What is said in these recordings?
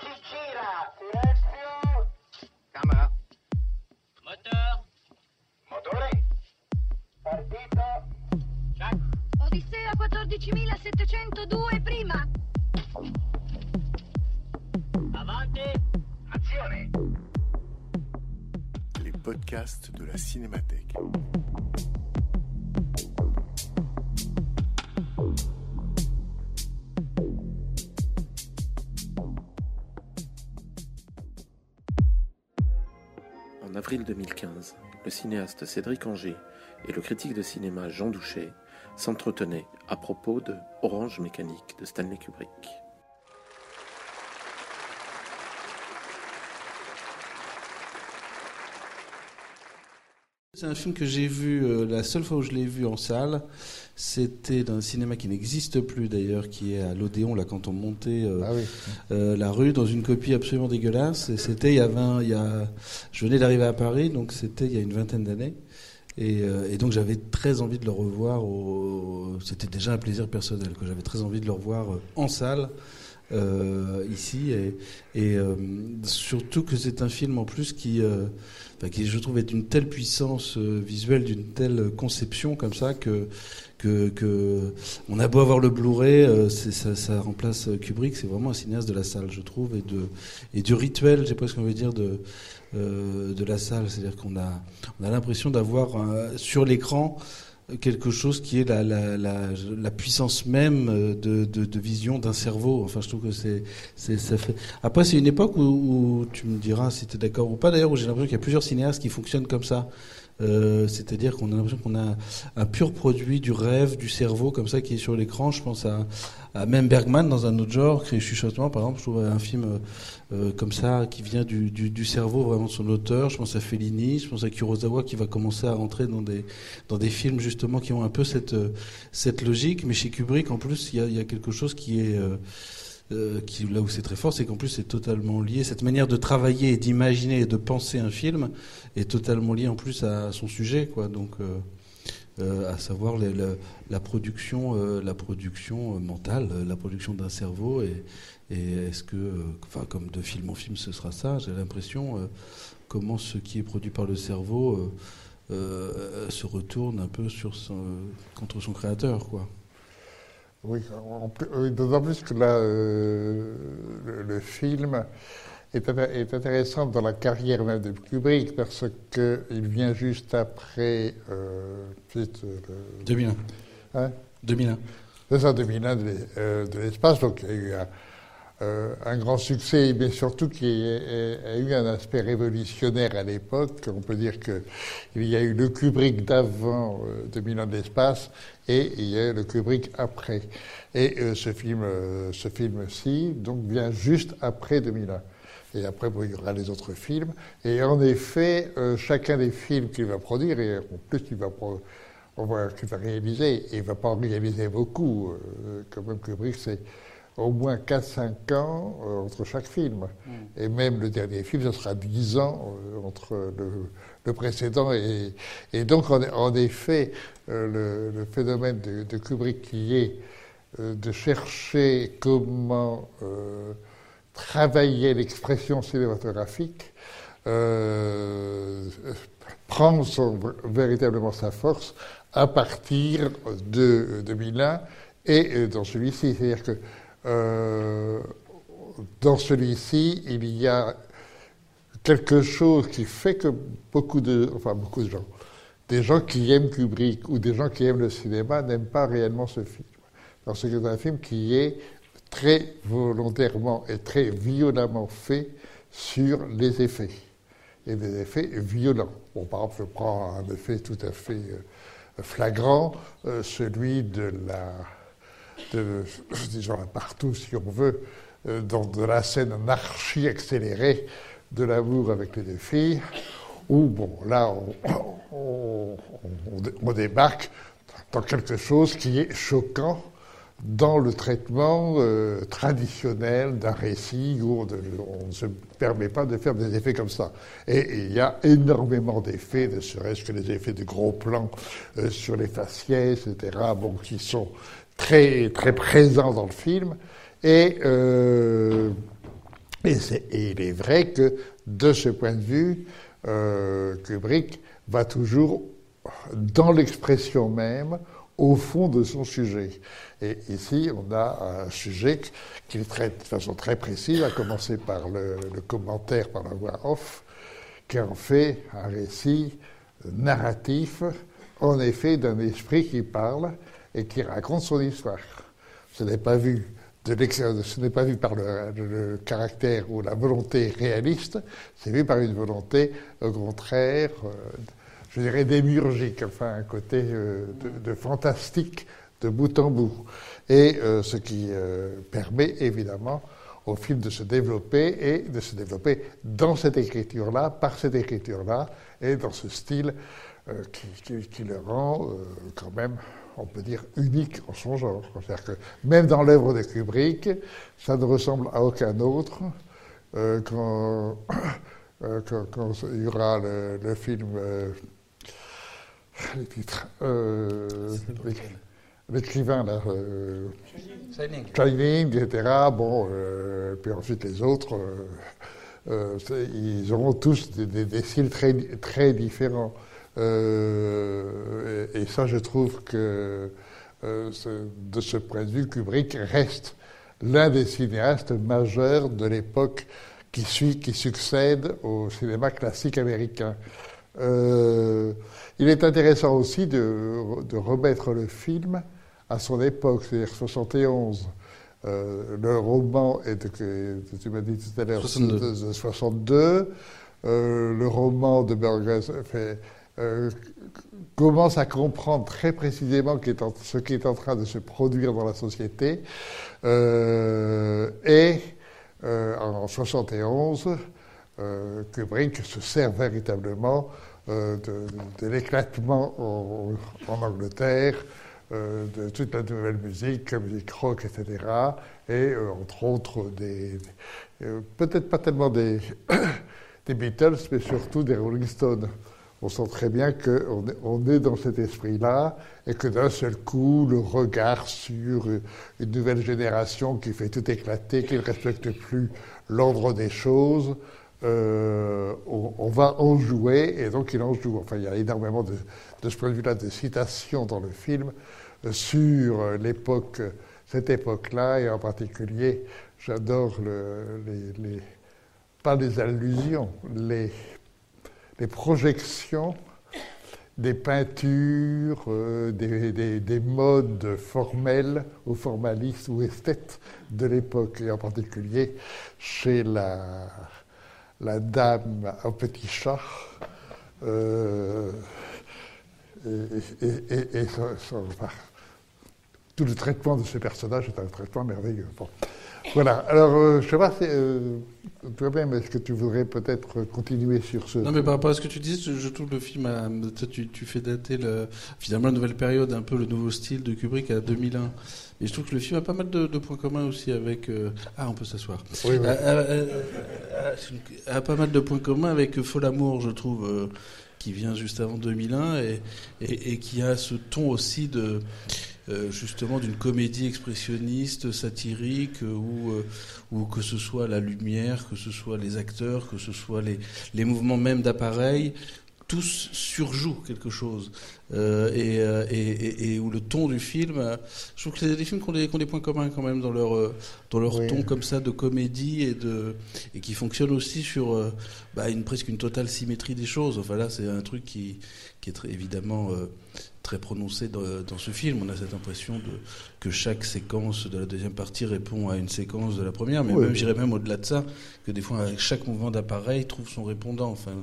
si gira. Silenzio. Camera. Moteur. Motore. Partito. Check. Odissea 14702 prima. Avanti. Azione. Les podcasts de la Cinémathèque. Avril 2015, le cinéaste Cédric Anger et le critique de cinéma Jean Douchet s'entretenaient à propos de Orange Mécanique de Stanley Kubrick. C'est un film que j'ai vu, euh, la seule fois où je l'ai vu en salle, c'était dans un cinéma qui n'existe plus d'ailleurs, qui est à l'Odéon, là, quand on montait euh, Ah oui. euh, la rue, dans une copie absolument dégueulasse. Et c'était il y a 20, il y a, je venais d'arriver à Paris, donc c'était il y a une vingtaine d'années. Et, euh, et donc j'avais très envie de le revoir. Au... C'était déjà un plaisir personnel, que j'avais très envie de le revoir en salle. Euh, ici. Et, et euh, surtout que c'est un film en plus qui, euh, qui je trouve est d'une telle puissance euh, visuelle, d'une telle conception comme ça que que, que on a beau avoir le Blu-ray, euh, ça, ça remplace Kubrick, c'est vraiment un cinéaste de la salle, je trouve, et de et du rituel, j'ai presque envie de dire de euh, de la salle, c'est-à-dire qu'on a on a l'impression d'avoir sur l'écran quelque chose qui est la, la, la, la puissance même euh, de, de, de vision d'un cerveau. Enfin, je trouve que c'est, c'est ça fait. Après, c'est une époque où, où tu me diras si tu es d'accord ou pas. D'ailleurs, où j'ai l'impression qu'il y a plusieurs cinéastes qui fonctionnent comme ça. Euh, c'est-à-dire qu'on a l'impression qu'on a un pur produit du rêve, du cerveau, comme ça, qui est sur l'écran. Je pense à, à même Bergman dans un autre genre, Créé Chuchotement, par exemple. Je trouve un film euh, euh, comme ça, qui vient du, du, du cerveau vraiment de son auteur. Je pense à Fellini, je pense à Kurosawa, qui va commencer à rentrer dans des, dans des films justement qui ont un peu cette, euh, cette logique. Mais chez Kubrick, en plus, il y a, y a quelque chose qui est... euh, euh, là où c'est très fort, c'est qu'en plus c'est totalement lié. Cette manière de travailler d'imaginer et de penser un film est totalement liée en plus à son sujet, quoi. Donc, euh, euh, à savoir la, production, la production mentale, la production d'un cerveau. Et, est-ce que, enfin, comme de film en film, ce sera ça J'ai l'impression comment ce qui est produit par le cerveau se retourne un peu contre son créateur, quoi. Oui, d'autant plus que là, euh, le, le film est, inté- est intéressant dans la carrière même de Kubrick parce qu'il vient juste après euh, juste, euh, le- 2001. Hein? 2001. c'est ça, 2001 de l'es- euh, de l'espace, donc il y a eu un, euh, un grand succès, mais surtout qui a, eu un aspect révolutionnaire à l'époque. On peut dire qu'il y a eu le Kubrick d'avant euh, 2001 de l'espace et il y a eu le Kubrick après. Et euh, ce film, euh, ce film-ci, donc vient juste après 2001. Et après, bon, il y aura les autres films. Et en effet, chacun des films qu'il va produire, et en plus, il va, pro- on voit qu'il va réaliser, et il ne va pas en réaliser beaucoup, quand même Kubrick, c'est au moins 4-5 ans euh, entre chaque film. Et même le dernier film, ce sera 10 ans euh, entre le, le précédent. Et, et donc, en, en effet, euh, le, le phénomène de, de Kubrick qui est de chercher comment travailler l'expression cinématographique prend son- véritablement sa force à partir de 2001 et euh, dans celui-ci. C'est-à-dire que dans celui-ci, il y a quelque chose qui fait que beaucoup de, enfin beaucoup de gens, des gens qui aiment Kubrick ou des gens qui aiment le cinéma n'aiment pas réellement ce film. Parce que c'est un film qui est très volontairement et très violemment fait sur les effets. Et des effets violents. Par exemple, je prends un effet tout à fait euh, flagrant, euh, celui de la, de, partout si on veut, euh, dans de la scène anarchie accélérée de l'amour avec les deux filles, où, bon, là, on, débarque dans quelque chose qui est choquant dans le traitement euh, traditionnel d'un récit où on, ne se permet pas de faire des effets comme ça. Et il y a énormément d'effets, ne serait-ce que les effets de gros plans euh, sur les faciès, etc., bon, qui sont très, très présents dans le film. Et euh, Et, c'est- et il est vrai que, de ce point de vue, euh, Kubrick va toujours dans l'expression même, au fond de son sujet. Et ici, on a un sujet qu'il traite de façon très précise, à commencer par le commentaire par la voix off, qui en fait un récit narratif, en effet, d'un esprit qui parle et qui raconte son histoire. Ce n'est pas vu de ce n'est pas vu par le, caractère ou la volonté réaliste, c'est vu par une volonté au contraire, euh, je dirais démiurgique, enfin un côté euh, de, fantastique de bout en bout. Et euh, ce qui permet évidemment au film de se développer et de se développer dans cette écriture-là, par cette écriture-là, et dans ce style qui, le rend quand même, on peut dire, unique en son genre. C'est-à-dire que même dans l'œuvre de Kubrick, ça ne ressemble à aucun autre. Euh, quand, euh, quand, quand il y aura le, le film, euh, les titres, l'éc- l'écrivain là, Shining, etc. Bon, puis ensuite les autres, ils auront tous des, des- des styles très, très différents. Euh, et, et ça, je trouve que euh, de ce point de vue, Kubrick reste l'un des cinéastes majeurs de l'époque qui, suit, qui succède au cinéma classique américain. Euh, il est intéressant aussi de, de remettre le film à son époque, c'est-à-dire 71. Euh, le roman est tu m'as dit tout à l'heure 62. de, de 62. Euh, le roman de Burgess fait, euh, commence à comprendre très précisément ce qui est en train de se produire dans la société. Euh, et euh, en 71, euh, Kubrick se sert véritablement de, l'éclatement en, Angleterre, de toute la nouvelle musique, musique rock, etc. Et entre autres, peut-être pas tellement des Beatles, mais surtout des Rolling Stones. On sent très bien qu'on est, dans cet esprit-là et que d'un seul coup, le regard sur une nouvelle génération qui fait tout éclater, qui ne respecte plus l'ordre des choses, euh, on, va en jouer et donc il en joue. Enfin, il y a énormément de, de ce point de vue-là de citations dans le film euh, sur l'époque, cette époque-là et en particulier, j'adore le- les, les- pas les allusions, les, les projections des peintures, euh, des, des- des modes formels ou formalistes ou esthètes de l'époque, et en particulier chez la, dame au petit chat. euh, et, ça- enfin, tout le traitement de ce personnage est un traitement merveilleux. Bon. Voilà, alors euh, je sais pas, euh, toi-même, est-ce que tu voudrais peut-être continuer sur ce... Non, mais par rapport à ce que tu dis, je, je trouve le film, a- toi, tu, tu fais dater le, finalement la nouvelle période, un peu le nouveau style de Kubrick à 2001. Et je trouve que le film a pas mal de, de points communs aussi avec. euh, ah, on peut s'asseoir. Oui, oui. A, pas mal de points communs avec Fol Amour, je trouve, euh, qui vient juste avant 2001 et, et, et qui a ce ton aussi de. Euh, justement d'une comédie expressionniste, satirique, euh, où, euh, que ce soit la lumière, que ce soit les acteurs, que ce soit les, les mouvements même d'appareil, tous surjouent quelque chose. Euh, et, et, et- et où le ton du film, je trouve que c'est des films qui ont des, qui ont des points communs quand même dans leur, dans leur Oui. ton comme ça de comédie et, de, et qui fonctionnent aussi sur bah, une, presque une totale symétrie des choses. Enfin là, c'est un truc qui, qui est très, évidemment euh, très prononcé dans, dans ce film. On a cette impression de, que chaque séquence de la deuxième partie répond à une séquence de la première, mais Oui. même, j'irais même au-delà de ça, que des fois, chaque mouvement d'appareil trouve son répondant. Enfin,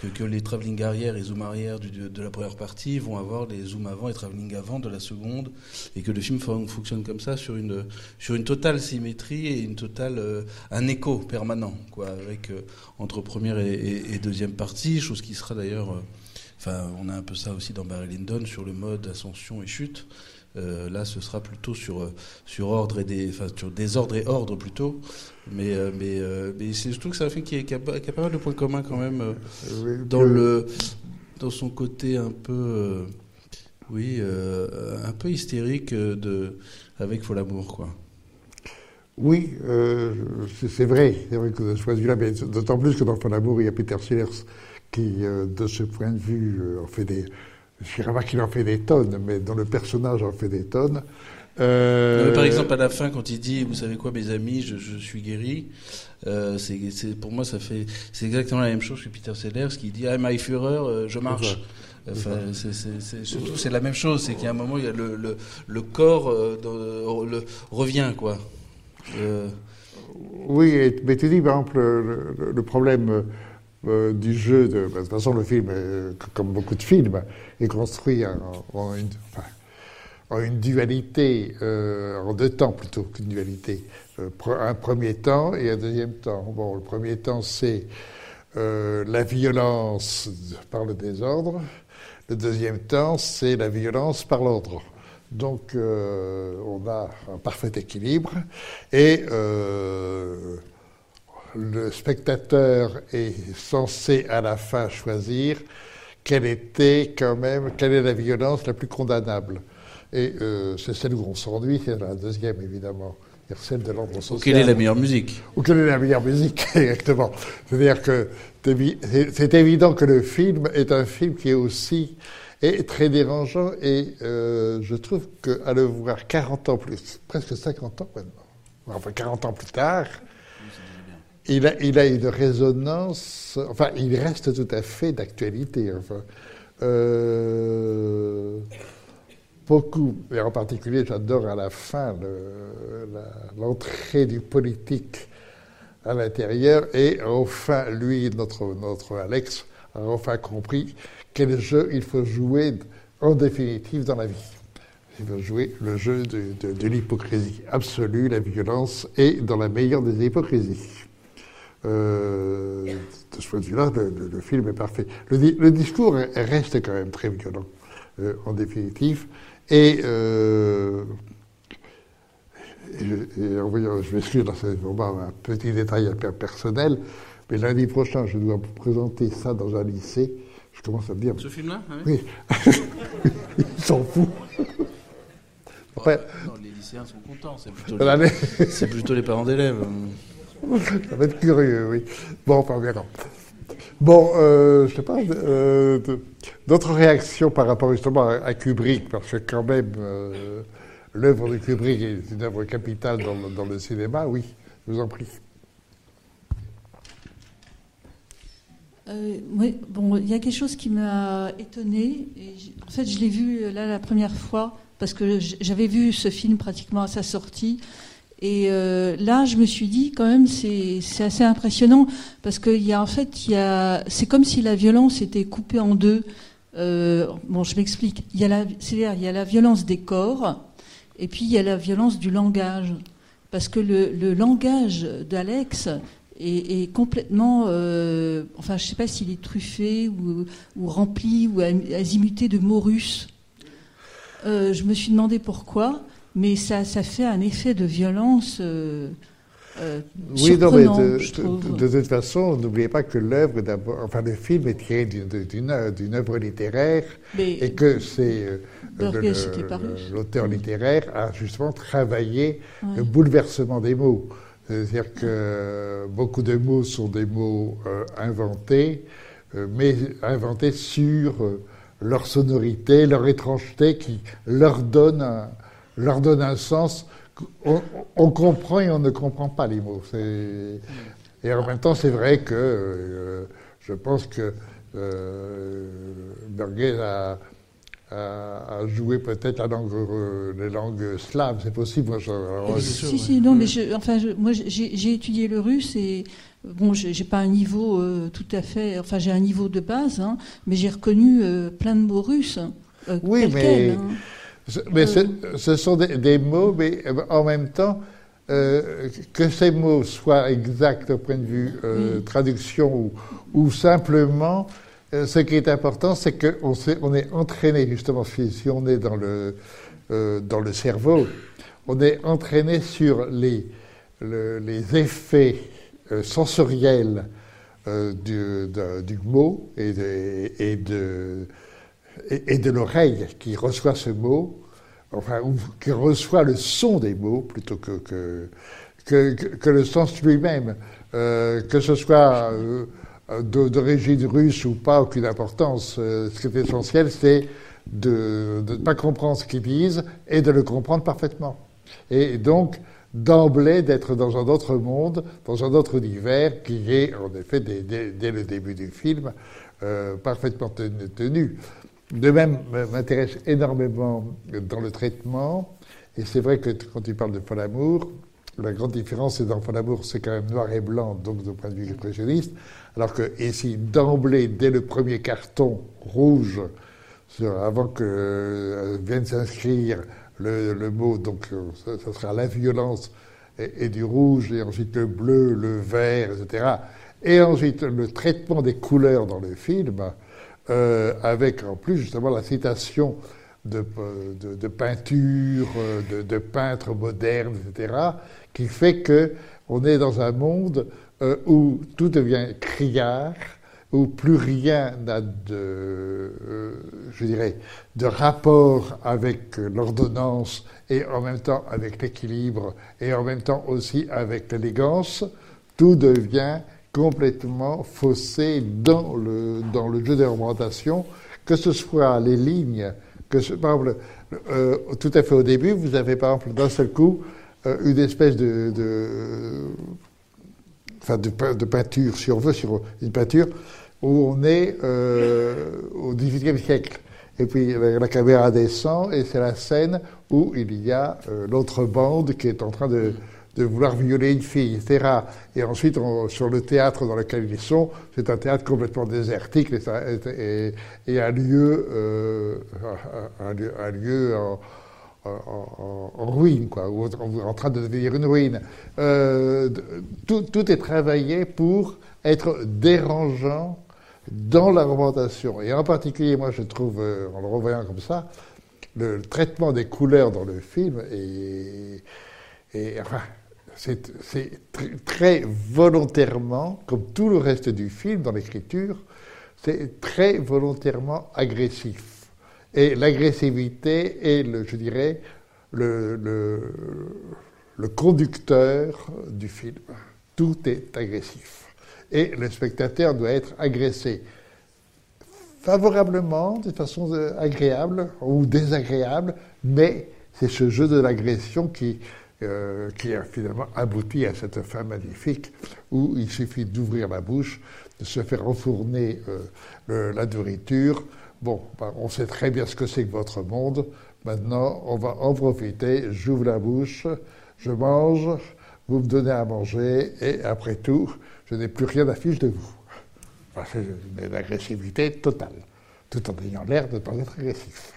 que, que les travelling arrière et zoom arrière du- de, de la première partie vont avoir les zooms avant et travelling avant de la seconde, et que le film fon- fonctionne comme ça sur une, sur une totale symétrie et une totale, euh, un écho permanent, quoi, avec euh, entre première et, et- et deuxième partie, chose qui sera d'ailleurs, euh, enfin, on a un peu ça aussi dans Barry Lyndon sur le mode ascension et chute. Euh, là, ce sera plutôt sur, euh, sur ordre et des, enfin, sur désordre et ordre plutôt. Mais, euh, mais, euh, mais c'est surtout que c'est un film qui, est- qui a, qui a pas mal de points communs quand même dans le dans son côté un peu oui un peu hystérique de avec Fol Amour quoi. Oui, c'est vrai, c'est vrai que ce de vue-là, mais d'autant plus que dans Fond d'amour, il y a Peter Sellers qui, euh, de ce point de vue, euh, en fait des. Je dirais pas qu'il en fait des tonnes, mais dont le personnage en fait des tonnes. Euh, Non, par exemple, à la fin, quand il dit, vous savez quoi, mes amis, je, je suis guéri, euh, c'est, c'est- pour moi, ça fait, c'est exactement la même chose que Peter Sellers qui dit, ah, my Führer, je marche. Enfin, c'est, c'est, c'est- surtout, c'est la même chose, c'est qu'il y a un moment, il y a le, le, le corps euh, le, revient, quoi. Euh, Oui, et- mais tu dis, par exemple, le, le- le problème euh, du jeu, de, bah, de toute façon, le film, euh, comme beaucoup de films, est construit en, une, enfin, en une dualité, euh, en deux temps plutôt qu'une dualité. Euh, un premier temps et un deuxième temps. Bon, le premier temps, c'est la violence par le désordre. Le deuxième temps, c'est la violence par l'ordre. Donc, on a un parfait équilibre et le spectateur est censé à la fin choisir quelle était quand même, quelle est la violence la plus condamnable. Et euh, c'est celle où on s'ennuie, c'est la deuxième évidemment, c'est celle de l'ordre social. quelle est la meilleure musique Ou quelle est la meilleure musique, exactement. C'est-à-dire que c'est évi- c'est c'est évident que le film est un film qui est aussi est très dérangeant et euh, je trouve qu'à le voir 40 ans plus, presque 50 ans maintenant, enfin 40 ans plus tard, il a, il a une résonance, enfin il reste tout à fait d'actualité. Enfin, Euh, beaucoup, et en particulier j'adore à la fin l'entrée du politique à l'intérieur et enfin lui, notre, notre Alex, a enfin compris quel jeu il faut jouer en définitive dans la vie. Il faut jouer le jeu de l'hypocrisie absolue, la violence et dans la meilleure des hypocrisies. Euh, de ce point de vue-là, le, le- le film est parfait. Le, di- le discours reste quand même très violent, euh, en définitive. Et, euh, et je, et en voyant- je m'excuse dans ce moment, un petit détail personnel, mais lundi prochain, je dois présenter ça dans un lycée. Je commence à me dire, Ce film-là ah oui oui, ils s'en foutent. Après, Non, les lycéens sont contents, c'est plutôt, Voilà, les, mais- c'est plutôt les parents d'élèves. Ça va être curieux, oui. Bon, enfin, verra. Bon, euh, je sais pas, euh, d'autres réactions par rapport justement à, Kubrick, parce que quand même, euh, l'œuvre de Kubrick est une œuvre capitale dans le, cinéma, oui, je vous en prie. Euh, oui, bon, il y a quelque chose qui m'a étonnée. En fait, je l'ai vu là la première fois parce que j'avais vu ce film pratiquement à sa sortie. Et euh, là, je me suis dit quand même, c'est c'est assez impressionnant parce qu'il y a en fait, il y a, c'est comme si la violence était coupée en deux. Euh, bon, je m'explique. Il y a la, c'est-à-dire, il y a la violence des corps et puis il y a la violence du langage. Parce que le, langage d'Alex est, complètement, euh, enfin, je sais pas s'il est truffé ou, rempli ou azimuté de mots russes. Je me suis demandé pourquoi, mais ça, ça fait un effet de violence euh, euh, Oui, non, mais de, je de- trouve. de toute façon, n'oubliez pas que l'œuvre, enfin, le film est tiré d'une- d'une œuvre littéraire mais, et que c'est euh, l'auteur littéraire a justement travaillé ouais. le bouleversement des mots. C'est-à-dire que beaucoup de mots sont des mots euh, inventés, euh, mais inventés sur euh, leur sonorité, leur étrangeté, qui leur donne un, leur donne un sens. On, on comprend et on ne comprend pas les mots. Et en même temps, c'est vrai que euh, je pense que euh, a, a- a joué peut-être la langue, euh, les langues slaves, c'est possible. Moi, je- alors, Oui, je- c'est sûr, si, ouais. si, non, mais je, enfin, je- moi, j'ai étudié le russe et bon, j'ai pas un niveau euh, tout à fait, enfin, j'ai un niveau de base, hein, mais j'ai reconnu euh, plein de mots russes. euh, Oui, mais- hein. Ce- Mais ce, sont des, des mots, mais euh, en même temps, euh, que ces mots soient exacts au point de vue euh, Oui. traduction ou, ou simplement, euh, ce qui est important, c'est qu'on on est entraîné, justement, si, on est dans le, dans le cerveau, on est entraîné sur les, le- les effets sensoriels du, de- du mot et de, et de, et, de l'oreille qui reçoit ce mot, enfin, qui reçoit le son des mots plutôt que, que, que, le sens lui-même, euh, que ce soit euh, d'origine russe ou pas, aucune importance. Euh, ce qui est essentiel, c'est de ne pas comprendre ce qu'ils disent et de le comprendre parfaitement. Et donc, d'emblée, d'être dans un autre monde, dans un autre univers qui est, en effet, dès le début du film, euh, parfaitement tenu. De même, m- m'intéresse énormément dans le traitement, et c'est vrai que quand tu parles de Amour, la grande différence, c'est dans Fol Amour, c'est quand même noir et blanc, donc du point de vue impressionniste, alors que ici, d'emblée, dès le premier carton rouge, avant que euh, vienne s'inscrire le, mot, donc euh, ça, ça sera la violence et, et du rouge, et ensuite le bleu, le vert, etc. Et ensuite le traitement des couleurs dans le film, euh, avec en plus justement la citation de, de, de peintures, euh, de, de peintres modernes, etc., qui fait que on est dans un monde euh, où tout devient criard, où plus rien n'a de, euh, je dirais, de rapport avec euh, l'ordonnance et en même temps avec l'équilibre et en même temps aussi avec l'élégance, tout devient complètement faussé dans le, dans le jeu de représentation, que ce soit les lignes, que ce, par exemple, euh, tout à fait au début, vous avez par exemple d'un seul coup euh, une espèce de, de, enfin de, de peinture, si on veut, sur une peinture où on est euh, au XVIIIe siècle. Et puis la la caméra descend et c'est la scène où il y a euh, l'autre bande qui est en train de, de vouloir violer une fille, etc. Et ensuite, sur le théâtre dans lequel ils sont, c'est un théâtre complètement désertique et, un lieu, euh, un, lieu en, ruine, quoi, ou en, train de devenir une ruine. Euh, tout, est travaillé pour être dérangeant dans la représentation. Et en particulier, moi, je trouve, euh, en le revoyant comme ça, le, traitement des couleurs dans le film est, est- enfin, c'est c'est tr- très volontairement, comme tout le reste du film dans l'écriture, c'est très volontairement agressif. Et l'agressivité est, le, je dirais, le, le, le conducteur du film. Tout est agressif. Et le spectateur doit être agressé favorablement, de façon euh, agréable ou désagréable, mais c'est ce jeu de l'agression qui, euh, qui a finalement abouti à cette fin magnifique où il suffit d'ouvrir la bouche, de se faire enfourner euh, la nourriture. Bon, ben, on sait très bien ce que c'est que votre monde. Maintenant, on va en profiter. J'ouvre la bouche, je mange, vous me donnez à manger, et après tout, je n'ai plus rien à fiche de vous. Enfin, c'est une agressivité totale, tout en ayant l'air de ne pas être agressif.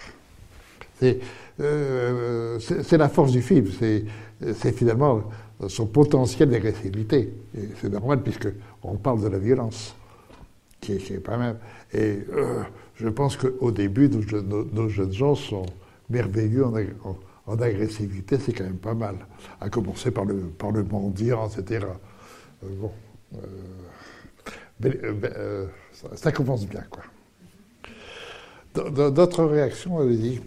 C'est euh, la force du film, c'est c'est finalement son potentiel d'agressivité. C'est normal puisque on parle de la violence, qui est, pas même. Et euh, je pense qu'au début, nos, jeunes- gens sont merveilleux en, ag- en- en agressivité, c'est quand même pas mal. À commencer par le, par le mendiant, etc. Euh, bon. euh, ça, commence bien, quoi. D'autres réactions, allez-y.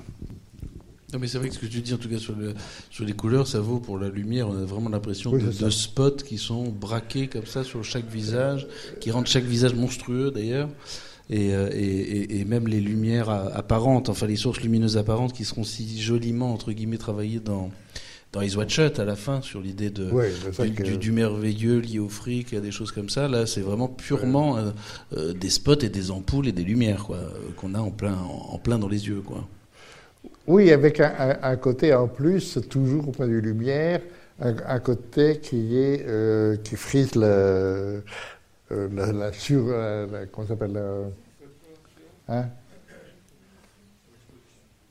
Non, mais c'est vrai que ce que tu dis, en tout cas sur, le- sur les couleurs, ça vaut pour la lumière. On a vraiment l'impression Oui, de, spots qui sont braqués comme ça sur chaque visage, qui rendent chaque visage monstrueux d'ailleurs. Et, euh, et, et- et même les lumières apparentes, enfin les sources lumineuses apparentes qui seront si joliment, entre guillemets, travaillées dans, dans Eyes Wide Shut à la fin, sur l'idée de, du, que- du- du merveilleux lié au fric, à des choses comme ça. Là, c'est vraiment purement euh, euh, des spots et des ampoules et des lumières quoi, qu'on a en plein, en, en plein dans les yeux. Quoi. Oui, avec un, un- un côté en plus, toujours au point de vue lumière, un, un côté qui est euh, qui frise la, euh, la, la sur, euh, la- comment ça s'appelle la- hein?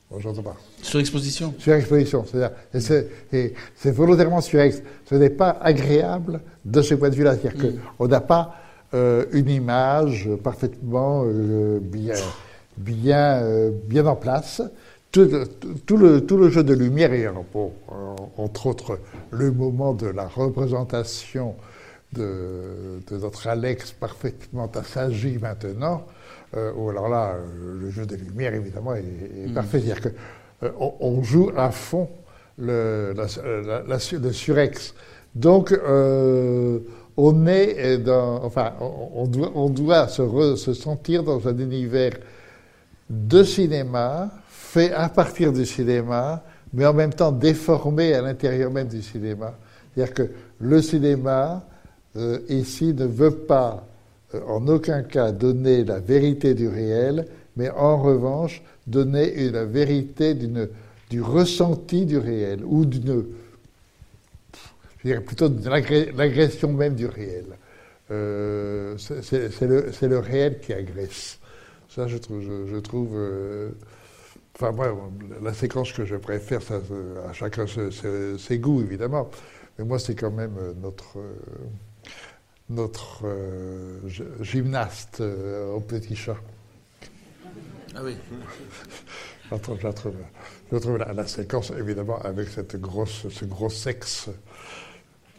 Bon, j'entends pas. Surexposition Surexposition, c'est-à-dire, c'est, volontairement surex. Ce n'est pas agréable de ce point de vue-là. C'est-à-dire qu'on n'a pas euh, une image parfaitement euh, bien, bien, euh, bien en place. Tout, le, tout le jeu de lumière, et bon, euh, entre autres le moment de la représentation de, de notre Alex parfaitement assagi maintenant, euh, ou alors là, euh, le jeu de lumière, évidemment, est, est parfait. C'est-à-dire qu'on on joue à fond le, la- la- la- le surex Donc, euh, on est dans, enfin, on, on doit, on doit se, re- se sentir dans un univers de cinéma, fait à partir du cinéma, mais en même temps déformé à l'intérieur même du cinéma. C'est-à-dire que le cinéma, euh, ici, ne veut pas, euh, en aucun cas, donner la vérité du réel, mais en revanche, donner une- vérité d'une- du ressenti du réel, ou d'une, je dirais plutôt de l'agression même du réel. Euh, c'est- le, réel qui agresse. Ça, je trouve, Enfin, moi, la séquence que je préfère, ça, à chacun ses, ses- ses goûts, évidemment. Mais moi, c'est quand même euh, notre, euh, notre euh, gy- gymnaste euh, au petit chat. Ah oui. Je la trouve, je la la, la séquence, évidemment, avec cette grosse, ce gros sexe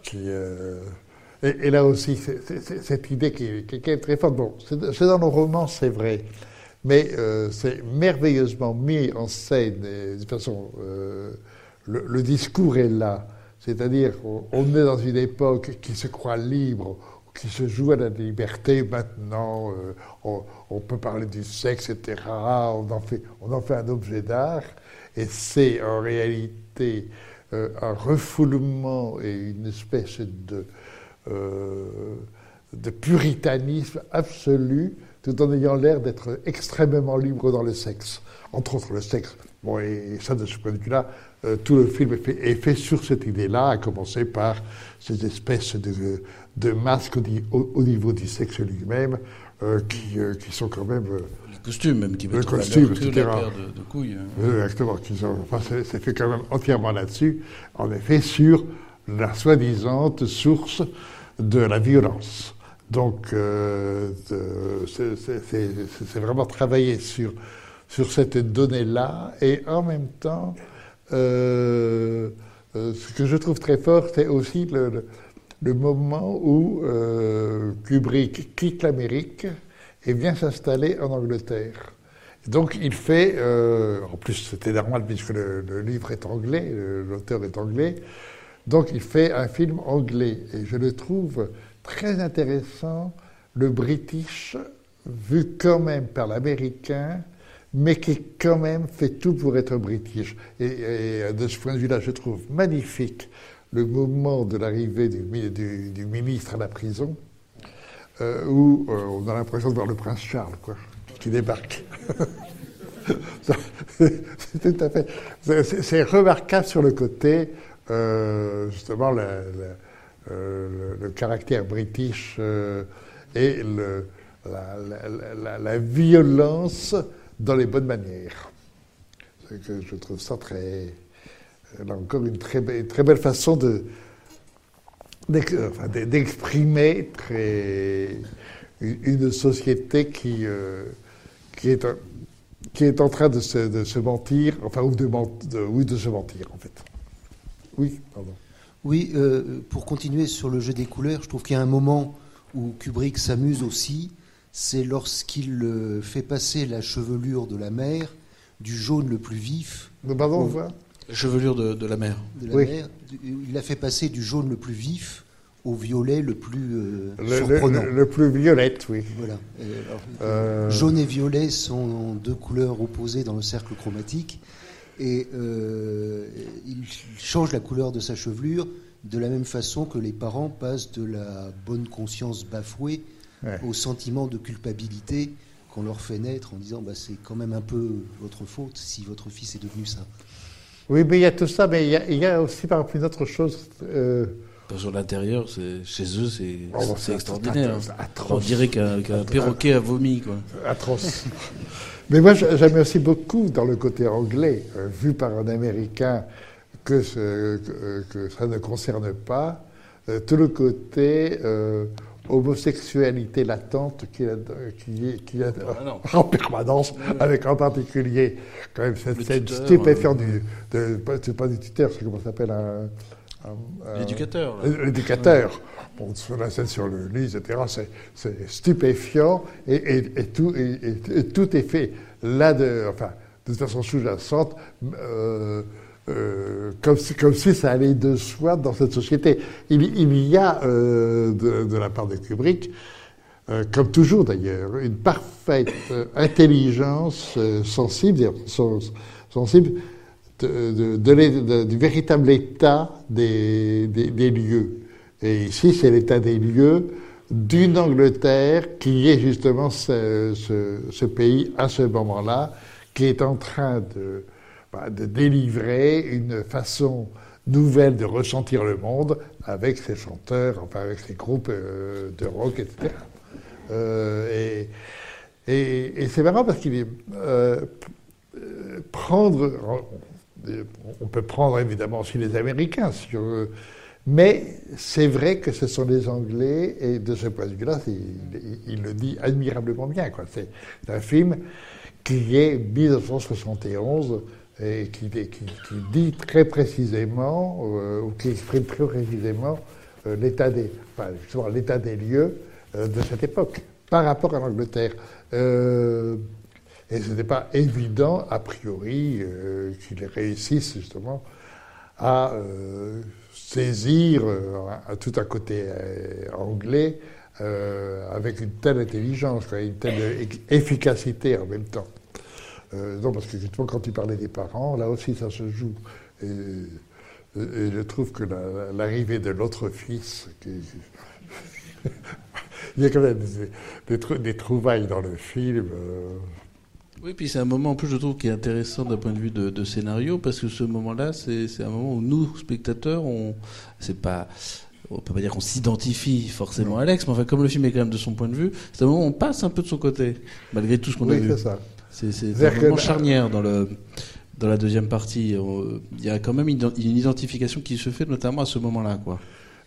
qui. euh, et, et là aussi, c'est- cette idée qui, qui- qui est très forte. Bon, c'est dans nos romans, c'est vrai. Mais euh, c'est merveilleusement mis en scène. et de toute façon, euh, le, discours est là. C'est-à-dire, on, on est dans une époque qui se croit libre, qui se joue à la liberté. Maintenant, euh, on, peut parler du sexe, etc. On en fait, un objet d'art. Et c'est en réalité un refoulement et une espèce de, de puritanisme absolu, tout en ayant l'air d'être extrêmement libre dans le sexe. Entre autres, le sexe. Bon, et, ça, de ce point de vue-là, euh, tout le film est fait, est fait sur cette idée-là, à commencer par ces espèces de, de masques au, ni- au- au niveau du sexe lui-même, euh, qui, euh, qui sont quand même. Les costumes même qui Le mettent en costume, etc. la paire de, de couilles. hein. Exactement, enfin, c'est c'est fait quand même entièrement là-dessus, en effet, sur la soi-disant source de la violence. Donc, euh, c'est- vraiment travailler sur, sur cette donnée-là, et en même temps, euh, euh, ce que je trouve très fort, c'est aussi le, le- moment où Kubrick quitte l'Amérique et vient s'installer en Angleterre. Donc il fait, en plus c'était normal puisque le, livre est anglais, l'auteur est anglais, donc il fait un film anglais et je le trouve très intéressant, le British vu quand même par l'américain, mais qui quand même fait tout pour être British. Et, de ce point de vue-là, je trouve magnifique le moment de l'arrivée du, mi- du- du ministre à la prison, euh, où euh, on a l'impression de voir le prince Charles, quoi, qui débarque. C'est tout à fait. c'est- remarquable sur le côté, euh, justement, euh, le- le caractère british euh, et la, violence dans les bonnes manières. Je trouve ça très. Là encore, une très, belle façon d'exprimer une société qui, euh, est, en train de se, mentir, enfin, ou de- oui, de se mentir, en fait. Oui, pardon. Oui, euh, pour continuer sur le jeu des couleurs, je trouve qu'il y a un moment où Kubrick s'amuse aussi, c'est lorsqu'il euh, fait passer la chevelure de la mer du jaune le plus vif Mais pardon, on voit La chevelure de, de la mer. de la Oui. mer, du- il l'a fait passer du jaune le plus vif au violet le plus euh, le, le- surprenant. le- le plus violette, oui. Voilà. Et alors, Euh, Jaune et violet sont deux couleurs opposées dans le cercle chromatique. Et euh, il change la couleur de sa chevelure de la même façon que les parents passent de la bonne conscience bafouée Ouais. au sentiment de culpabilité qu'on leur fait naître en disant bah, c'est quand même un peu votre faute si votre fils est devenu ça. Oui, mais il y a tout ça, mais il y a, il y a aussi, par exemple, une autre chose. euh, Sur l'intérieur, c'est- chez eux, c'est Oh, c'est extraordinaire. atroce, atroce. On dirait qu'un perroquet a vomi. Quoi. atroce. Mais moi, j'a- j'aime aussi beaucoup dans le côté anglais, euh, vu par un Américain, que, ce- que, que ça ne concerne pas, euh, tout le côté euh, homosexualité latente qu'il qui, qui a permanence. en permanence, avec en particulier quand même cette scène stupéfiante du, c'est pas du tuteur, c'est comment ça s'appelle un, L'éducateur. là. L'éducateur. Bon, sur la scène sur le lit, etc., c'est- stupéfiant et, et- et tout, et, est fait là, de, enfin, de façon sous-jacente, euh, euh, comme, si, comme si ça allait de soi dans cette société. Il, il y a, euh, de, de la part de Kubrick, euh, comme toujours d'ailleurs, une parfaite euh, intelligence euh, sensible, sensible du véritable état des, des- lieux. Et ici, c'est l'état des lieux d'une Angleterre qui est justement ce, ce- pays à ce moment-là, qui est en train de, bah, de délivrer une façon nouvelle de ressentir le monde avec ses chanteurs, enfin avec ses groupes euh, de rock, etc. Euh, et et, c'est marrant parce qu'il est euh, prendre, on peut prendre évidemment aussi les Américains sur, mais c'est vrai que ce sont les Anglais et de ce point de vue-là, il, le dit admirablement bien. C'est un film qui est 1971 et qui, dit très précisément, euh, ou qui exprime très précisément euh, l'état des lieux euh, de cette époque par rapport à l'Angleterre. Et ce n'était pas évident, a priori, euh, qu'il réussisse justement à euh, saisir euh, tout un côté euh, anglais avec une telle intelligence, une telle efficacité en même temps. Non, parce que justement, quand tu parlais des parents, là aussi, ça se joue. Et, je trouve que la- l'arrivée de l'autre fils, il y a quand même des, des trouvailles dans le film. Euh, Oui, puis c'est un moment en plus, je trouve, qui est intéressant d'un point de vue de, de scénario, parce que ce moment-là, c'est un moment où nous, spectateurs, on, c'est pas, on peut pas dire qu'on s'identifie forcément à Alex, mais enfin, comme le film est quand même de son point de vue, c'est un moment où on passe un peu de son côté, malgré tout ce qu'on a vu. c'est ça. C'est un que moment la- charnière dans le dans la deuxième partie. On- Il y a quand même une, une identification qui se fait, notamment à ce moment-là, quoi.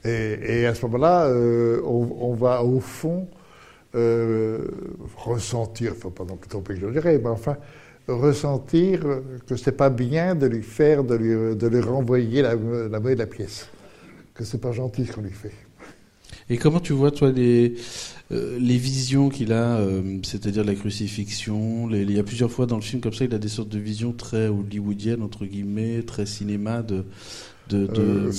Et, et à ce moment-là, euh, on, on va au fond euh, ressentir, faut pas non plus trop exagérer, mais enfin, ressentir que c'est pas bien de lui faire, de lui, de lui renvoyer la, la monnaie de la pièce. Que c'est pas gentil ce qu'on lui fait. Et comment tu vois, toi, les, euh, les visions qu'il a, euh, c'est-à-dire la crucifixion les- Il y a plusieurs fois dans le film, comme ça, il a des sortes de visions très hollywoodiennes, entre guillemets, très cinéma, de, de, de- Euh,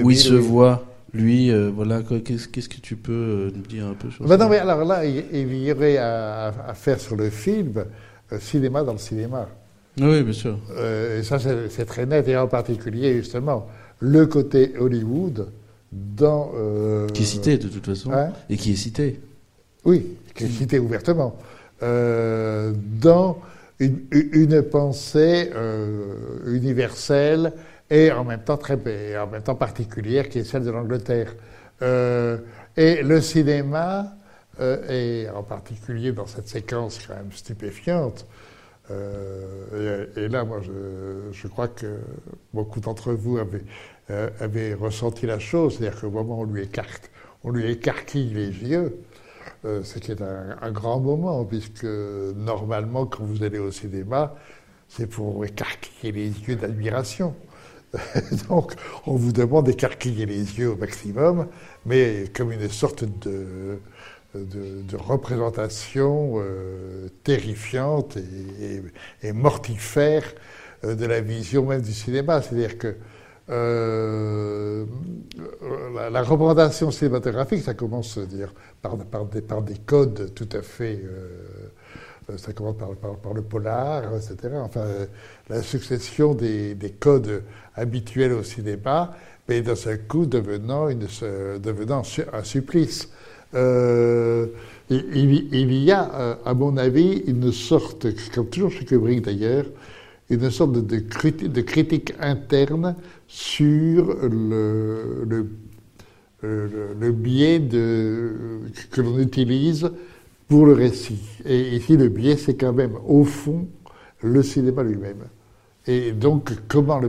où il 2000, se oui. voit, lui. euh, voilà, qu'est-ce que tu peux euh, nous dire un peu sur Ben ça non, mais alors là, il, il y aurait à, à faire sur le film euh, cinéma dans le cinéma. Oui, bien sûr. Euh, et ça, c'est très net, et en particulier, justement, le côté Hollywood dans. Qui est cité, de toute façon. Hein et qui est cité. Oui, qui est cité ouvertement. Dans une, une pensée universelle et en même temps très en même temps particulière qui est celle de l'Angleterre. Euh, et le cinéma, euh, et en particulier dans cette séquence quand même stupéfiante, euh, et, là, moi, je, crois que beaucoup d'entre vous avaient, euh, ressenti la chose, c'est-à-dire qu'au moment où on lui écarte, on lui écarquille les yeux, c'est qui est un, un grand moment, puisque normalement, quand vous allez au cinéma, c'est pour écarquiller les yeux d'admiration. Donc, on vous demande d'écarquiller les yeux au maximum, mais comme une sorte de, représentation euh, terrifiante et, mortifère euh, de la vision même du cinéma. C'est-à-dire que euh, la, représentation cinématographique, ça commence dire, par, des, codes tout à fait... ça commence par, le polar, etc. Enfin, euh, la succession des, des codes habituels au cinéma, mais d'un seul coup devenant, un supplice. Euh, il, y a, euh, à mon avis, une sorte, comme toujours chez Kubrick d'ailleurs, une sorte de, de criti- de critique interne sur le, biais que l'on utilise pour le récit. Et ici, le biais, c'est quand même, au fond, le cinéma lui-même. Et donc, comment,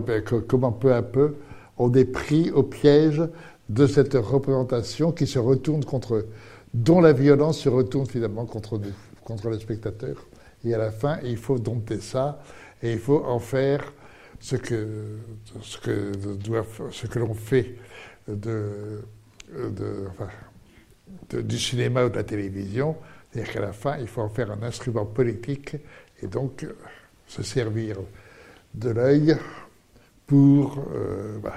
comment peu à peu on est pris au piège de cette représentation qui se retourne contre, dont la violence se retourne finalement contre nous, contre le spectateur. Et à la fin, il faut dompter ça et il faut en faire ce que, ce que, ce que l'on fait de, de, enfin, du cinéma ou de la télévision. C'est-à-dire qu'à la fin, il faut en faire un instrument politique et donc euh, se servir de l'œil pour, euh, bah,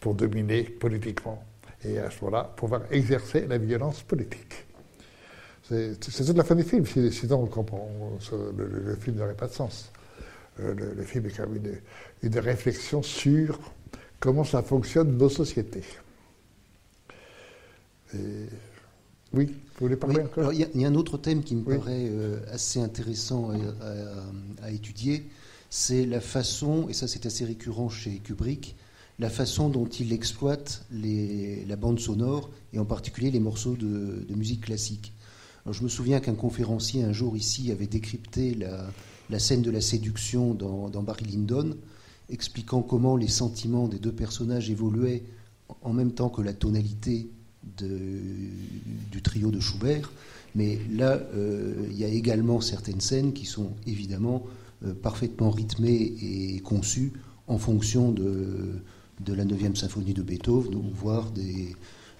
pour dominer politiquement et à ce moment-là pouvoir exercer la violence politique. C'est toute la fin du film, si- sinon on comprend, ce- le, le- film n'aurait pas de sens. Euh, le, le film est quand même une, une réflexion sur comment ça fonctionne nos sociétés. Et- Oui, vous voulez parler Oui, encore Il y, a- il y a un autre thème qui me Oui. paraît euh, assez intéressant à, à- à étudier, c'est la façon, et ça c'est assez récurrent chez Kubrick, la façon dont il exploite les- la bande sonore, et en particulier les morceaux de, de musique classique. Alors, je me souviens qu'un conférencier un jour ici avait décrypté la, la scène de la séduction dans, dans Barry Lyndon, expliquant comment les sentiments des deux personnages évoluaient en même temps que la tonalité du trio de Schubert. Mais là, euh, il y a également certaines scènes qui sont évidemment euh, parfaitement rythmées et conçues en fonction de, la 9e symphonie de Beethoven, voire des,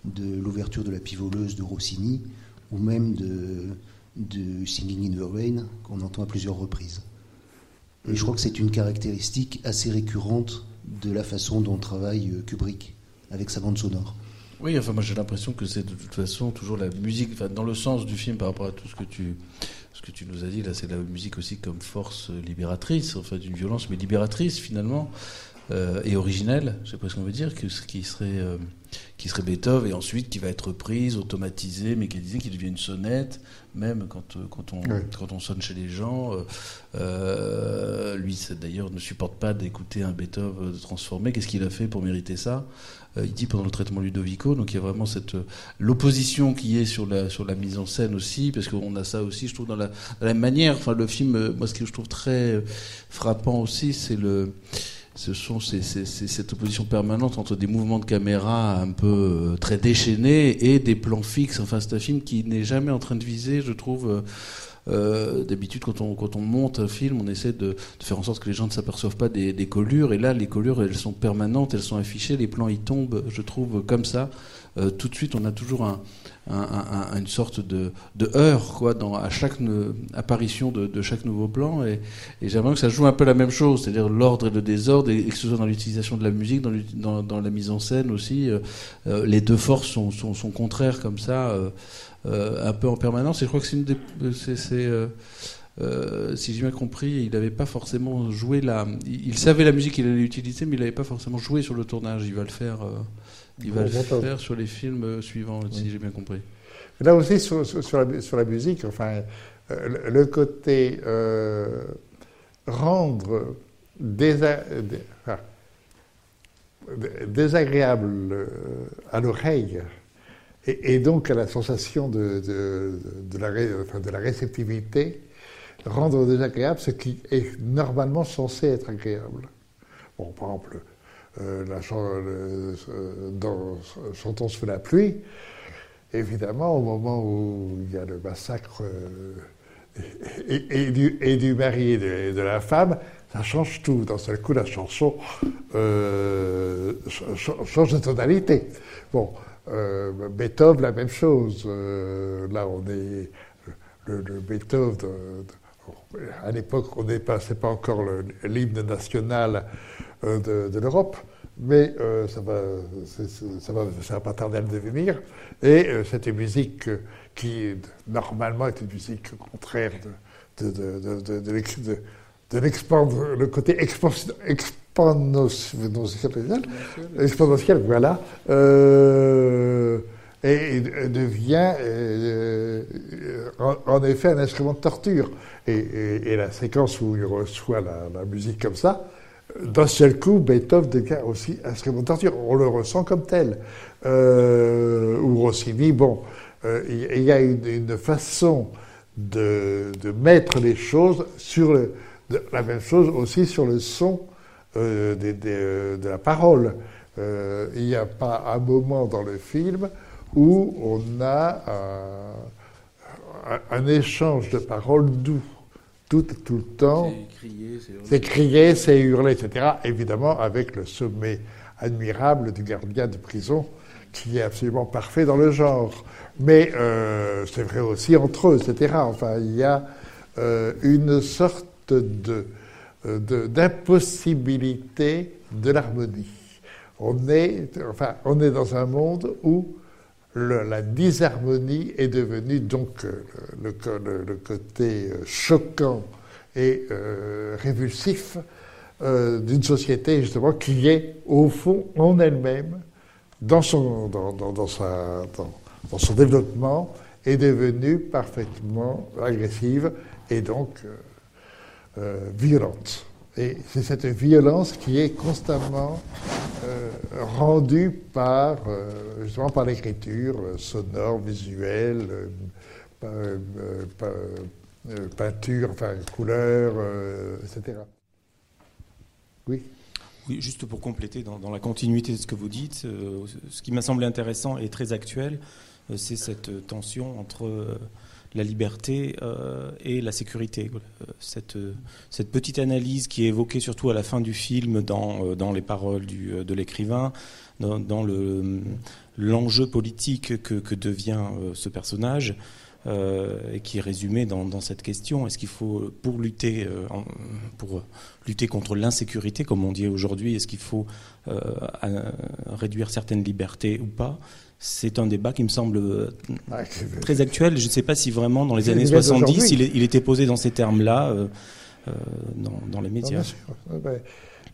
de l'ouverture de la pivoleuse de Rossini, ou même de, de Singing in the Rain, qu'on entend à plusieurs reprises. Et je crois que c'est une caractéristique assez récurrente de la façon dont travaille euh, Kubrick avec sa bande sonore. Oui, enfin moi j'ai l'impression que c'est de toute façon toujours la musique, enfin, dans le sens du film par rapport à tout ce que tu, ce que tu nous as dit là, c'est la musique aussi comme force libératrice, enfin d'une violence mais libératrice finalement euh, et originelle, je sais pas ce qu'on veut dire, que ce qui serait euh, qui serait Beethoven et ensuite qui va être prise, automatisée, mécanisée, qui devient une sonnette, même quand euh, quand on Oui. quand on sonne chez les gens. euh, lui d'ailleurs ne supporte pas d'écouter un Beethoven transformé. Qu'est-ce qu'il a fait pour mériter ça? Il dit pendant le traitement Ludovico. Donc il y a vraiment cette l'opposition qui est sur la sur la mise en scène aussi, parce qu'on a ça aussi, je trouve dans la, de la même manière. Enfin le film, moi ce que je trouve très frappant aussi, c'est le ce sont ces- cette opposition permanente entre des mouvements de caméra un peu euh, très déchaînés et des plans fixes. Enfin, c'est un film qui n'est jamais en train de viser, je trouve. euh, euh, D'habitude, quand on, monte un film, on essaie de, faire en sorte que les gens ne s'aperçoivent pas des, des collures. Et là, les collures, elles sont permanentes, elles sont affichées. Les plans, ils tombent, je trouve, comme ça. Euh, tout de suite, on a toujours un, un- un- un- une sorte de, de quoi, à chaque apparition de, chaque nouveau plan. Et, et j'ai l'impression que ça joue un peu la même chose, c'est-à-dire l'ordre et le désordre, et, que ce soit dans l'utilisation de la musique, dans, la mise en scène aussi. euh, euh, les deux forces sont, contraires comme ça, un peu en permanence. Et je crois que c'est une des. si j'ai bien compris, il n'avait pas forcément joué la. Il, savait la musique qu'il allait utiliser, mais il n'avait pas forcément joué sur le tournage. Il va le faire. Il va le faire sur les films euh, suivants, si j'ai bien compris. Là aussi, sur, sur- sur la, sur la musique, enfin, euh, le, côté euh, rendre désa- dé- enfin, dé- désagréable à l'oreille et, et donc à la sensation de, de- de la, ré- enfin, de la réceptivité, rendre désagréable ce qui est normalement censé être agréable. Bon, par exemple, la chan- le- euh, dans Chantons sous la pluie, évidemment, au moment où il y a le massacre euh, et, du, mari et de, la femme, ça change tout. D'un seul coup, la chanson euh, ch- ch- change de tonalité. Bon, euh, Beethoven, la même chose. Euh, là, on est. Le, Beethoven. à l'époque, on n'est pas, c'est pas encore l'hymne national euh, de, de l'Europe, mais euh, ça va, ça va, ça pas tarder à le devenir. Et euh, cette musique euh, qui normalement est une musique contraire de, de, de, de, de, de l'ex- de- de l'expand- le côté expansion- exponentiel, voilà, euh, et, devient euh, en, effet un instrument de torture. Et, la séquence où il reçoit la musique comme ça, d'un seul coup, Beethoven devient aussi instrument de torture. On le ressent comme tel. Euh, ou Rossini, bon, euh, il y a une, façon de, mettre les choses sur le, la même chose aussi sur le son euh, euh, de la parole. Il n'y a pas un moment dans le film où on a un échange de paroles doux. Tout, tout le temps. C'est crier, c'est hurler, etc. Évidemment, avec le sommet admirable du gardien de prison, qui est absolument parfait dans le genre. Mais euh, c'est vrai aussi entre eux, etc. Enfin, il y a euh, une sorte de, euh, de- d'impossibilité de l'harmonie. On est, enfin, on est dans un monde où le- la disharmonie est devenue donc euh, le, le- côté euh, choquant et euh, révulsif d'une société justement qui est au fond en elle-même, dans son, dans, dans- dans sa, dans, son développement, est devenue parfaitement agressive et donc violente. Et c'est cette violence qui est constamment euh, rendue par, euh, justement par l'écriture euh, sonore, visuelle, peinture, enfin couleur, etc. Oui. Oui, juste pour compléter dans, la continuité de ce que vous dites, ce qui m'a semblé intéressant et très actuel, c'est cette tension entre la liberté euh, et la sécurité. Euh, Cette, euh, cette petite analyse qui est évoquée surtout à la fin du film dans, les paroles de l'écrivain, dans, dans le, l'enjeu politique que, devient ce personnage. et qui est résumé dans, cette question. Est-ce qu'il faut, pour lutter, contre l'insécurité, comme on dit aujourd'hui, est-ce qu'il faut réduire certaines libertés ou pas? C'est un débat qui me semble euh, Ah, très actuel. Je ne sais pas si vraiment dans les années le débat 70, d'aujourd'hui. il, était posé dans ces termes-là euh, euh, dans, dans les médias.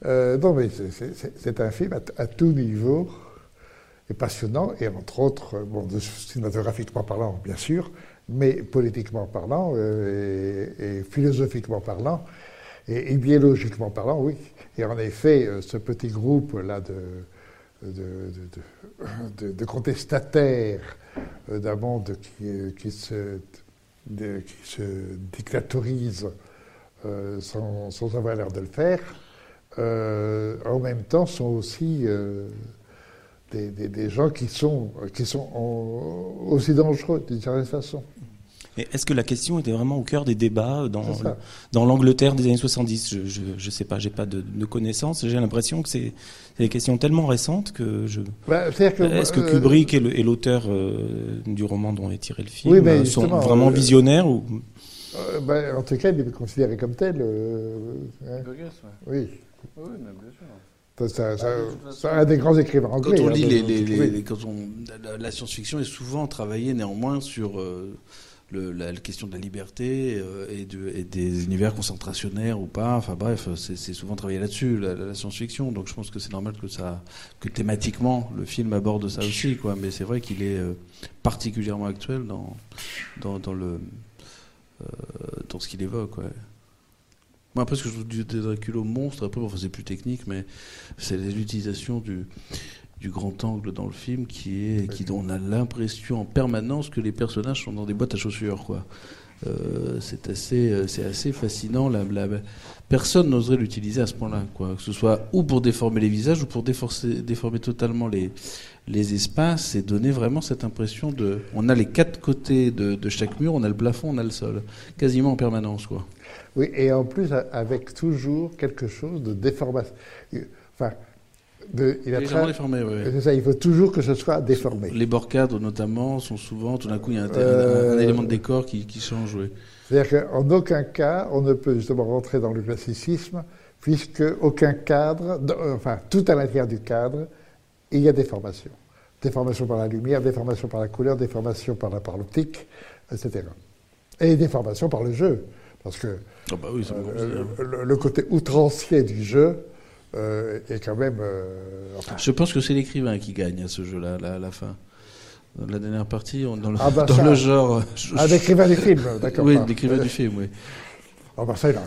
euh, non, mais c'est- un film à, tout niveau et passionnant, et entre autres, bon, cinématographiquement parlant, bien sûr, mais politiquement parlant euh, et, et philosophiquement parlant, et, et biologiquement parlant, oui. Et en effet, ce petit groupe-là de, de, contestataires euh, d'un monde qui, euh, qui se, qui se dictatorise euh, sans, sans avoir l'air de le faire, en même temps sont aussi des, des- gens qui sont, qui sont aussi dangereux d'une certaine façon. Et est-ce que la question était vraiment au cœur des débats dans, l'Angleterre des années 70 Je ne sais pas, j'ai pas de, de connaissances. J'ai l'impression que c'est c'est des questions tellement récentes que je. Bah, que, Est-ce que euh, Kubrick est le- est l'auteur euh, du roman dont est tiré le film Oui, mais euh, sont vraiment euh, visionnaires ou euh, bah, en tout cas, il est considéré comme tel. euh, hein. Oui. Oui, mais bien sûr. Ça, ça- ça- Ah, un des grands écrivains Quand anglais. on lit de- les, les- les- oui. les- quand on, la, la science-fiction est souvent travaillée néanmoins sur euh, la, question de la liberté euh, et, de- et des univers concentrationnaires ou pas. Enfin bref, c'est souvent travaillé là-dessus, la, science-fiction. Donc je pense que c'est normal que ça, que thématiquement le film aborde ça aussi, quoi. Mais c'est vrai qu'il est euh, particulièrement actuel dans dans, dans le euh, dans ce qu'il évoque. Moi, après, ce que je trouve des Dracula monstre, après, bon, enfin, c'est plus technique, mais c'est l'utilisation du, du grand angle dans le film qui est, qui, dont on a l'impression en permanence que les personnages sont dans des boîtes à chaussures, quoi. Euh, c'est assez, euh, c'est assez fascinant. La, la- personne n'oserait l'utiliser à ce point-là, quoi. Que ce soit ou pour déformer les visages ou pour déforcer- déformer totalement les, les espaces et donner vraiment cette impression de. On a les quatre côtés de, de chaque mur, on a le plafond, on a le sol, quasiment en permanence, quoi. Oui, et en plus, avec toujours quelque chose de déformation. Enfin, de, il a Légèrement tra- déformé, oui. C'est ça, il faut toujours que ce soit déformé. Les bords cadres, notamment, sont souvent, tout d'un coup, il y a un, un- Euh, un élément de décor qui, qui change, oui. C'est-à-dire qu'en aucun cas, on ne peut justement rentrer dans le classicisme, puisque aucun cadre, euh, enfin, tout à l'intérieur du cadre, il y a déformation. Déformation par la lumière, déformation par la couleur, déformation par la par l'optique, etc. Et déformation par le jeu. Parce que Ah bah oui, euh, le, le côté outrancier du jeu euh, est quand même. euh, enfin, Je pense que c'est l'écrivain qui gagne à ce jeu-là, là, à la fin. Dans la dernière partie, on, dans le, Ah bah dans ça. le genre. je- ah, l'écrivain du film, d'accord. Oui, l'écrivain du film, oui. Ah bah ça, il en-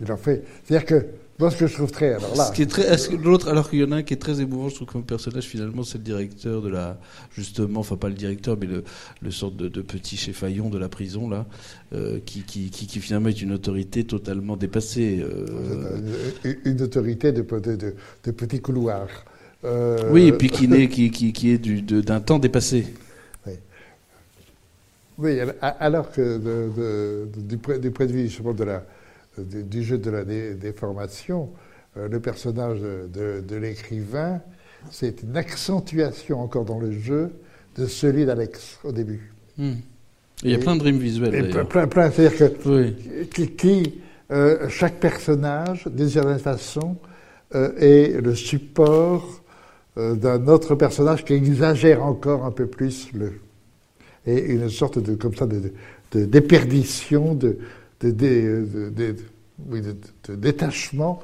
il en fait. C'est-à-dire que, moi, ce que je trouve très. Alors là, Ce qui est très, est-ce que l'autre, alors qu'il y en a un qui est très émouvant, je trouve comme personnage finalement, c'est le directeur de la, justement, enfin pas le directeur, mais le, le sorte de, de petit chef-faillon de la prison là, euh, qui, qui, qui, qui finalement est une autorité totalement dépassée. euh, une, une autorité de, de, de, de petit couloir. Euh, Oui, et puis qui, naît, qui, qui, qui est du, de- d'un temps dépassé. Oui, al- alors que de- de- du, du point de vue justement de la, du, du jeu de la dé- déformation, euh, le personnage de, de l'écrivain, c'est une accentuation encore dans le jeu de celui d'Alex au début. Hmm. Et Il y a plein de rimes visuelles. Et plein, plein, plein, c'est-à-dire que Oui. qui, qui, euh, chaque personnage, d'une certaine façon, euh, est le support euh, d'un autre personnage qui exagère encore un peu plus le et une sorte de comme ça de, de déperdition, de, de, détachement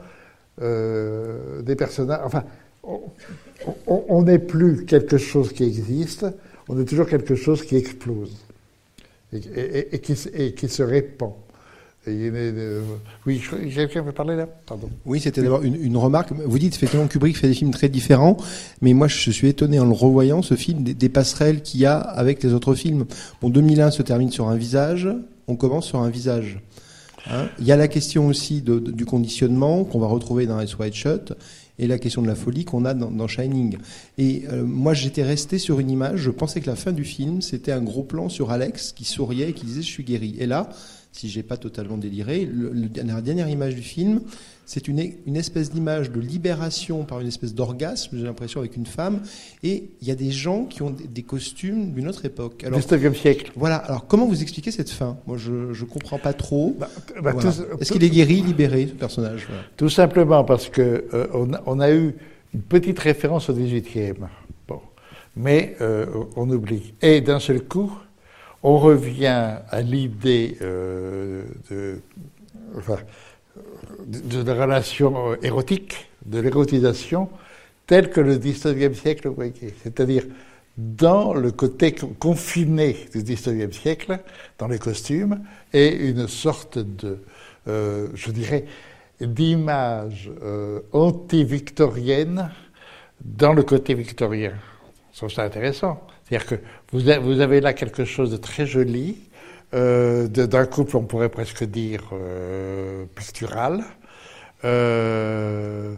euh, des personnages. Enfin, on- n'est plus quelque chose qui existe, on est toujours quelque chose qui explose et qui se répand. Oui, je- quelqu'un veut parler là Pardon. Oui, c'était d'abord une, remarque. Vous dites effectivement Kubrick fait des films très différents, mais moi je suis étonné en le revoyant ce film des, passerelles qu'il y a avec les autres films. Bon, 2001 se termine sur un visage, on commence sur un visage. Hein. Il y a la question aussi du conditionnement qu'on va retrouver dans Ice White Shut et la question de la folie qu'on a dans, dans Shining. Et euh, moi j'étais resté sur une image, je pensais que la fin du film c'était un gros plan sur Alex qui souriait et qui disait je suis guéri. Et là, si j'ai pas totalement déliré, le- le- la dernière image du film, c'est une, une espèce d'image de libération par une espèce d'orgasme, j'ai l'impression, avec une femme. Et il y a des gens qui ont des, des costumes d'une autre époque. Alors, 19e siècle. voilà. Alors, comment vous expliquez cette fin? Moi, je je comprends pas trop. bah, Voilà. tout- Est-ce qu'il est guéri, libéré, ce personnage? Voilà. Tout simplement parce que euh, on, a, on a eu une petite référence au 18e. Bon. Mais euh, on oublie. Et d'un seul coup, on revient à l'idée euh, de, la relation euh, érotique, de l'érotisation, telle que le 19e siècle le voyait. C'est-à-dire dans le côté co- confiné du 19e siècle, dans les costumes, et une sorte de, euh, je dirais, d'image anti-victorienne dans le côté victorien. Je trouve ça intéressant. C'est-à-dire que vous, avez là quelque chose de très joli, euh, d'un couple, on pourrait presque dire, euh, pictural. Euh,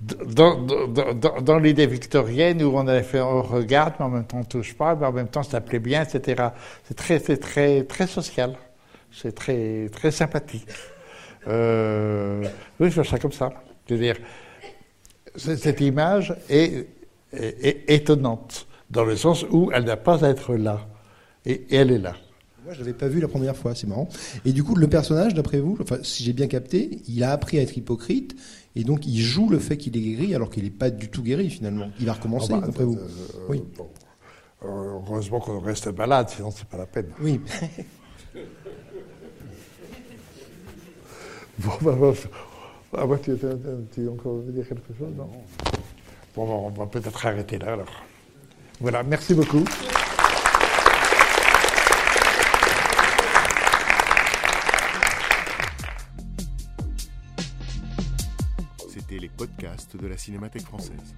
dans, l'idée victorienne où on avait fait on regarde mais en même temps on touche pas mais en même temps ça plaît bien etc c'est très très social. C'est très très sympathique. Euh, oui je vois ça comme ça. C'est-à-dire cette image est étonnante dans le sens où elle n'a pas à être là et, et elle est là Moi, je l'avais pas vu la première fois, c'est marrant. Et du coup, le personnage, d'après vous, enfin, si j'ai bien capté, il a appris à être hypocrite, et donc il joue le fait qu'il est guéri, alors qu'il n'est pas du tout guéri finalement. Il va recommencer, Ah bah, d'après vous. euh, Oui. bon. Euh, heureusement qu'on reste malade sinon c'est pas la peine Oui. Bon, bah, bah, ah, bah, tu, tu, tu encore veux dire quelque chose? Non. Bon, bah, on va peut-être arrêter là alors. Voilà, merci beaucoup. C'était les podcasts de la Cinémathèque française.